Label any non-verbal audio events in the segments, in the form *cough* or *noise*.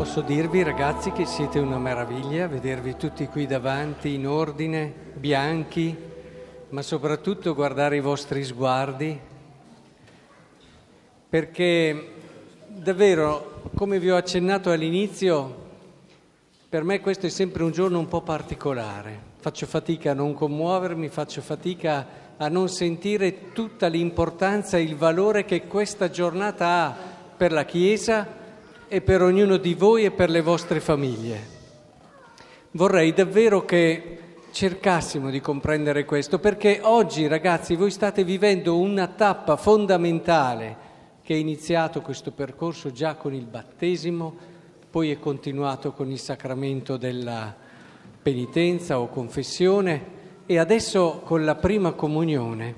Posso dirvi ragazzi che siete una meraviglia, vedervi tutti qui davanti in ordine, bianchi, ma soprattutto guardare i vostri sguardi, perché davvero, come vi ho accennato all'inizio, per me questo è sempre un giorno un po' particolare. Faccio fatica a non commuovermi, faccio fatica a non sentire tutta l'importanza e il valore che questa giornata ha per la Chiesa e per ognuno di voi e per le vostre famiglie. Vorrei davvero che cercassimo di comprendere questo, perché oggi ragazzi voi state vivendo una tappa fondamentale che è iniziato questo percorso già con il battesimo, poi è continuato con il sacramento della penitenza o confessione e adesso con la prima comunione.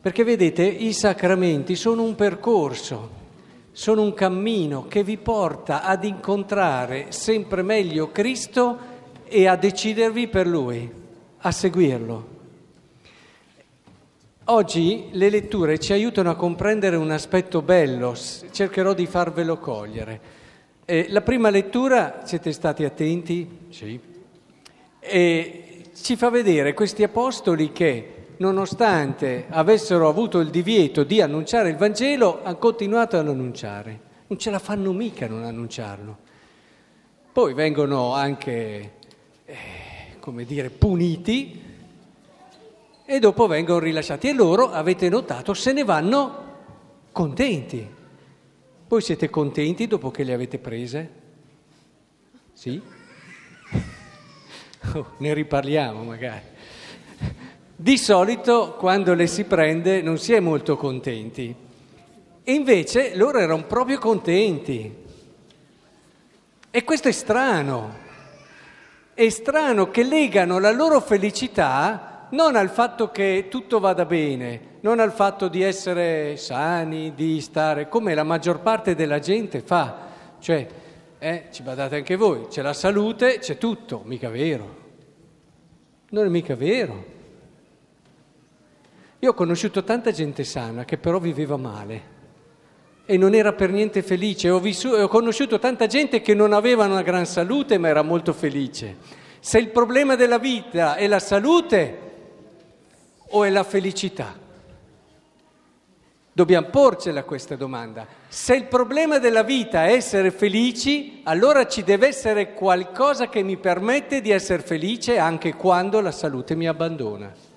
Perché vedete, i sacramenti sono un percorso sono un cammino che vi porta ad incontrare sempre meglio Cristo e a decidervi per Lui, a seguirlo. Oggi le letture ci aiutano a comprendere un aspetto bello, cercherò di farvelo cogliere. Eh, la prima lettura, siete stati attenti? Sì. E ci fa vedere questi apostoli che nonostante avessero avuto il divieto di annunciare il Vangelo, hanno continuato ad annunciare. Non ce la fanno mica non annunciarlo. Poi vengono anche, eh, come dire, puniti e dopo vengono rilasciati. E loro, avete notato, se ne vanno contenti. Voi siete contenti dopo che le avete prese? Sì? *laughs* Oh, ne riparliamo magari. Di solito quando le si prende non si è molto contenti. E invece loro erano proprio contenti. E questo è strano. È strano che legano la loro felicità non al fatto che tutto vada bene, non al fatto di essere sani, di stare come la maggior parte della gente fa. Cioè, eh, ci badate anche voi, c'è la salute, c'è tutto, mica vero. Non è mica vero. Io ho conosciuto tanta gente sana che però viveva male e non era per niente felice. Ho, vissuto, ho conosciuto tanta gente che non aveva una gran salute ma era molto felice. Se il problema della vita è la salute o è la felicità? Dobbiamo porcela questa domanda. Se il problema della vita è essere felici, allora ci deve essere qualcosa che mi permette di essere felice anche quando la salute mi abbandona.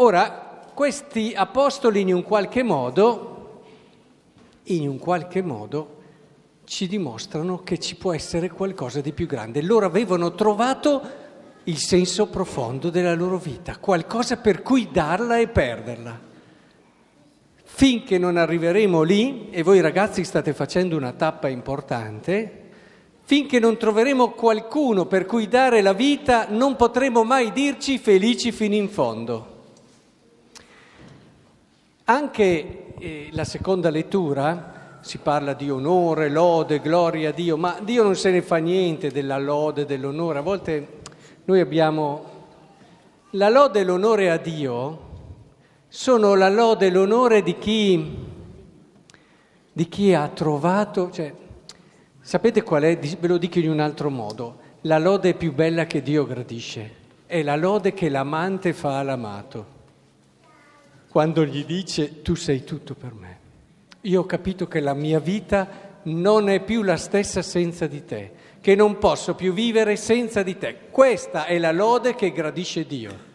Ora, questi apostoli in un qualche modo, in un qualche modo, ci dimostrano che ci può essere qualcosa di più grande. Loro avevano trovato il senso profondo della loro vita, qualcosa per cui darla e perderla. Finché non arriveremo lì, e voi ragazzi state facendo una tappa importante, finché non troveremo qualcuno per cui dare la vita, non potremo mai dirci felici fino in fondo. Anche eh, la seconda lettura si parla di onore, lode, gloria a Dio, ma Dio non se ne fa niente della lode, dell'onore. A volte noi abbiamo la lode e l'onore a Dio sono la lode e l'onore di chi, di chi ha trovato, cioè, sapete qual è? Ve lo dico in un altro modo, la lode più bella che Dio gradisce è la lode che l'amante fa all'amato quando gli dice tu sei tutto per me. Io ho capito che la mia vita non è più la stessa senza di te, che non posso più vivere senza di te. Questa è la lode che gradisce Dio.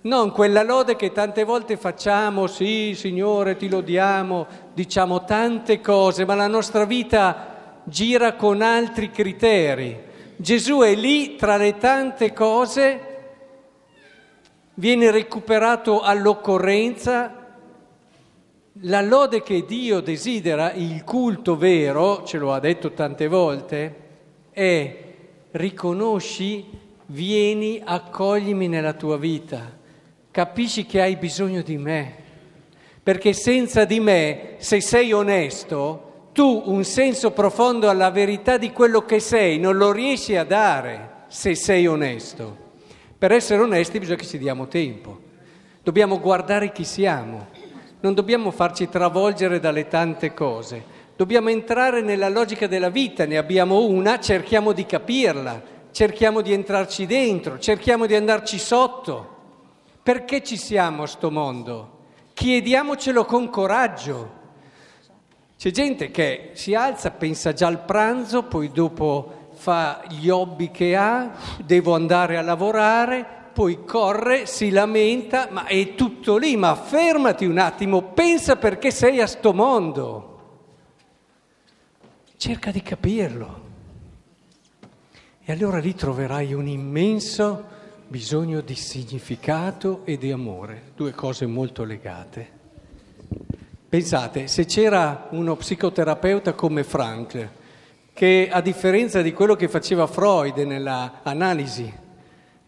Non quella lode che tante volte facciamo, sì Signore ti lodiamo, diciamo tante cose, ma la nostra vita gira con altri criteri. Gesù è lì tra le tante cose viene recuperato all'occorrenza. La lode che Dio desidera, il culto vero, ce lo ha detto tante volte, è riconosci, vieni, accoglimi nella tua vita, capisci che hai bisogno di me, perché senza di me, se sei onesto, tu un senso profondo alla verità di quello che sei non lo riesci a dare se sei onesto. Per essere onesti bisogna che ci diamo tempo, dobbiamo guardare chi siamo, non dobbiamo farci travolgere dalle tante cose, Dobbiamo entrare nella logica della vita, ne abbiamo una, cerchiamo di capirla, cerchiamo di entrarci dentro, cerchiamo di andarci sotto. Perché ci siamo a sto mondo? Chiediamocelo con coraggio. C'è gente che si alza, pensa già al pranzo, poi dopo fa gli hobby che ha, devo andare a lavorare, poi corre, si lamenta, ma è tutto lì, ma fermati un attimo, pensa perché sei a sto mondo. Cerca di capirlo. E allora lì troverai un immenso bisogno di significato e di amore, due cose molto legate. Pensate, se c'era uno psicoterapeuta come Frank, che a differenza di quello che faceva Freud nella analisi,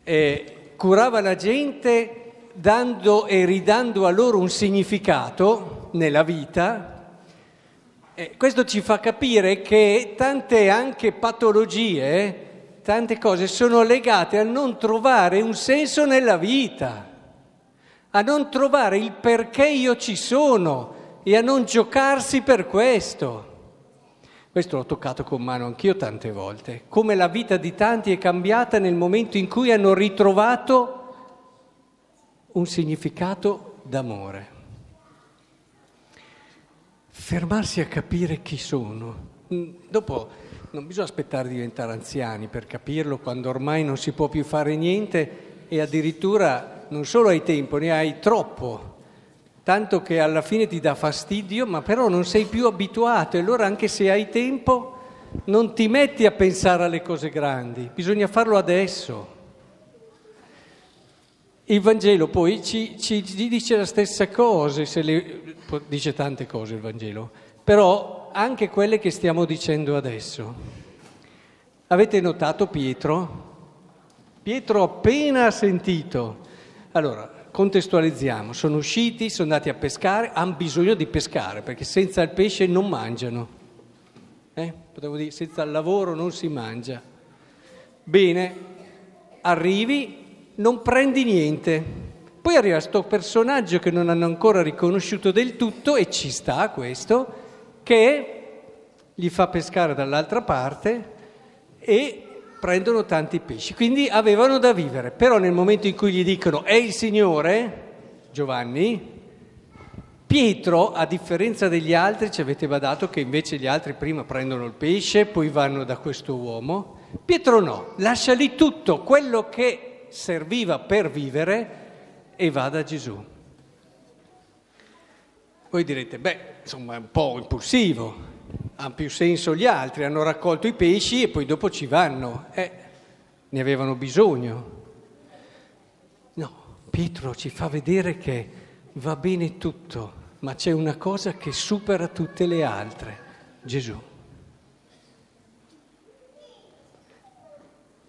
eh, curava la gente dando e ridando a loro un significato nella vita, eh, questo ci fa capire che tante anche patologie, tante cose sono legate a non trovare un senso nella vita, a non trovare il perché io ci sono e a non giocarsi per questo. Questo l'ho toccato con mano anch'io tante volte, come la vita di tanti è cambiata nel momento in cui hanno ritrovato un significato d'amore. Fermarsi a capire chi sono. Mm, dopo non bisogna aspettare di diventare anziani per capirlo quando ormai non si può più fare niente e addirittura non solo hai tempo, ne hai troppo tanto che alla fine ti dà fastidio, ma però non sei più abituato e allora anche se hai tempo non ti metti a pensare alle cose grandi, bisogna farlo adesso. Il Vangelo poi ci, ci, ci dice la stessa cosa, le, dice tante cose il Vangelo, però anche quelle che stiamo dicendo adesso. Avete notato Pietro? Pietro appena ha sentito. Allora, contestualizziamo, sono usciti, sono andati a pescare, hanno bisogno di pescare perché senza il pesce non mangiano. Eh? Potevo dire, senza il lavoro non si mangia. Bene, arrivi, non prendi niente. Poi arriva questo personaggio che non hanno ancora riconosciuto del tutto e ci sta questo, che gli fa pescare dall'altra parte e prendono tanti pesci, quindi avevano da vivere, però nel momento in cui gli dicono è il Signore, Giovanni, Pietro, a differenza degli altri, ci avete badato che invece gli altri prima prendono il pesce, poi vanno da questo uomo, Pietro no, lascia lì tutto. Quello che serviva per vivere e va da Gesù. Voi direte, beh, insomma è un po' impulsivo, hanno più senso gli altri, hanno raccolto i pesci e poi dopo ci vanno. Eh, ne avevano bisogno. No, Pietro ci fa vedere che va bene tutto, ma c'è una cosa che supera tutte le altre, Gesù.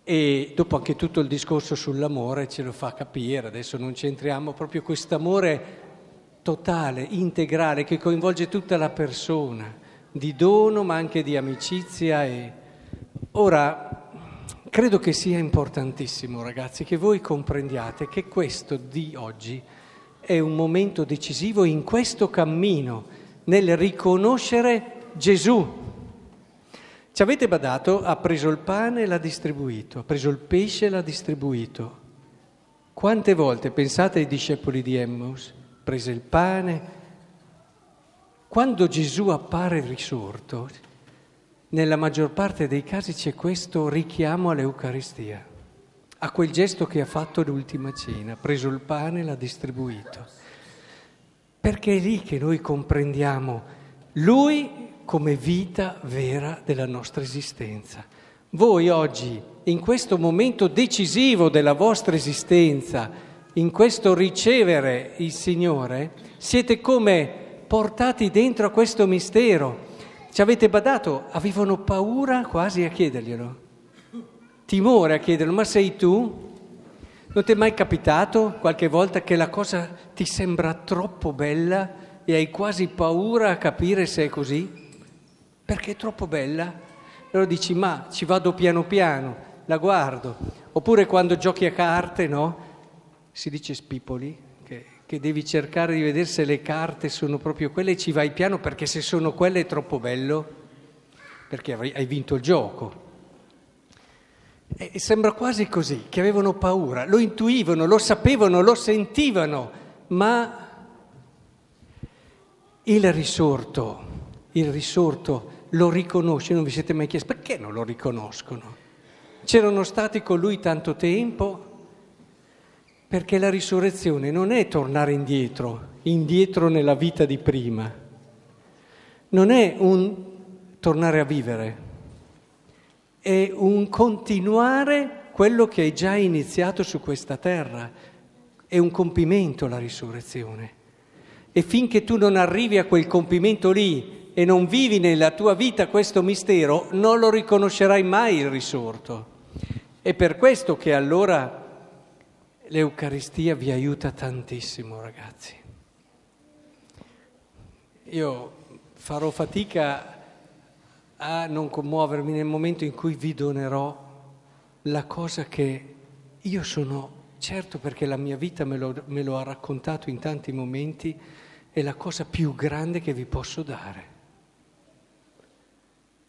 E dopo anche tutto il discorso sull'amore ce lo fa capire, adesso non c'entriamo, proprio quest'amore totale, integrale, che coinvolge tutta la persona di dono ma anche di amicizia. E... Ora, credo che sia importantissimo ragazzi che voi comprendiate che questo di oggi è un momento decisivo in questo cammino, nel riconoscere Gesù. Ci avete badato? Ha preso il pane e l'ha distribuito, ha preso il pesce e l'ha distribuito. Quante volte pensate ai discepoli di Emmaus? Prese il pane, quando Gesù appare risorto, nella maggior parte dei casi c'è questo richiamo all'Eucaristia, a quel gesto che ha fatto l'ultima cena, preso il pane e l'ha distribuito. Perché è lì che noi comprendiamo Lui come vita vera della nostra esistenza. Voi oggi, in questo momento decisivo della vostra esistenza, in questo ricevere il Signore, siete come portati dentro a questo mistero. Ci avete badato? Avevano paura quasi a chiederglielo. Timore a chiederlo, ma sei tu? Non ti è mai capitato qualche volta che la cosa ti sembra troppo bella e hai quasi paura a capire se è così? Perché è troppo bella? Allora dici, ma ci vado piano piano, la guardo. Oppure quando giochi a carte, no? Si dice spipoli, che devi cercare di vedere se le carte sono proprio quelle e ci vai piano perché se sono quelle è troppo bello, perché hai vinto il gioco. E sembra quasi così, che avevano paura, lo intuivano, lo sapevano, lo sentivano, ma il risorto, il risorto lo riconosce, non vi siete mai chiesti perché non lo riconoscono? C'erano stati con lui tanto tempo, perché la risurrezione non è tornare indietro, indietro nella vita di prima, non è un tornare a vivere, è un continuare quello che hai già iniziato su questa terra, è un compimento la risurrezione. E finché tu non arrivi a quel compimento lì e non vivi nella tua vita questo mistero, non lo riconoscerai mai il risorto. È per questo che allora l'Eucaristia vi aiuta tantissimo, ragazzi. Io farò fatica a non commuovermi nel momento in cui vi donerò la cosa che io sono certo perché la mia vita me lo, me lo ha raccontato in tanti momenti, è la cosa più grande che vi posso dare.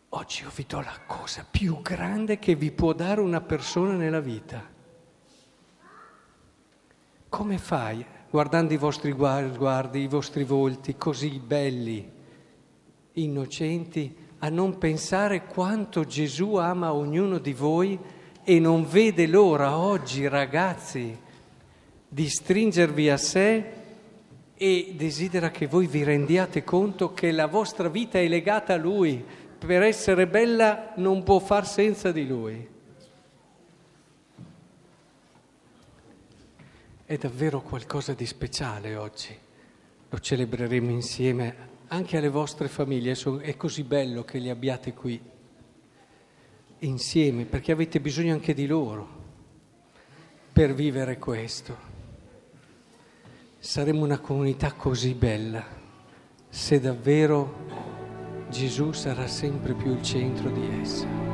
Oggi io vi do la cosa più grande che vi può dare una persona nella vita. Come fai, guardando i vostri sguardi, i vostri volti così belli, innocenti, a non pensare quanto Gesù ama ognuno di voi e non vede l'ora oggi, ragazzi, di stringervi a sé e desidera che voi vi rendiate conto che la vostra vita è legata a Lui. Per essere bella non può far senza di Lui. È davvero qualcosa di speciale oggi. Lo celebreremo insieme anche alle vostre famiglie. È così bello che li abbiate qui insieme perché avete bisogno anche di loro per vivere questo. Saremo una comunità così bella se davvero Gesù sarà sempre più il centro di essa.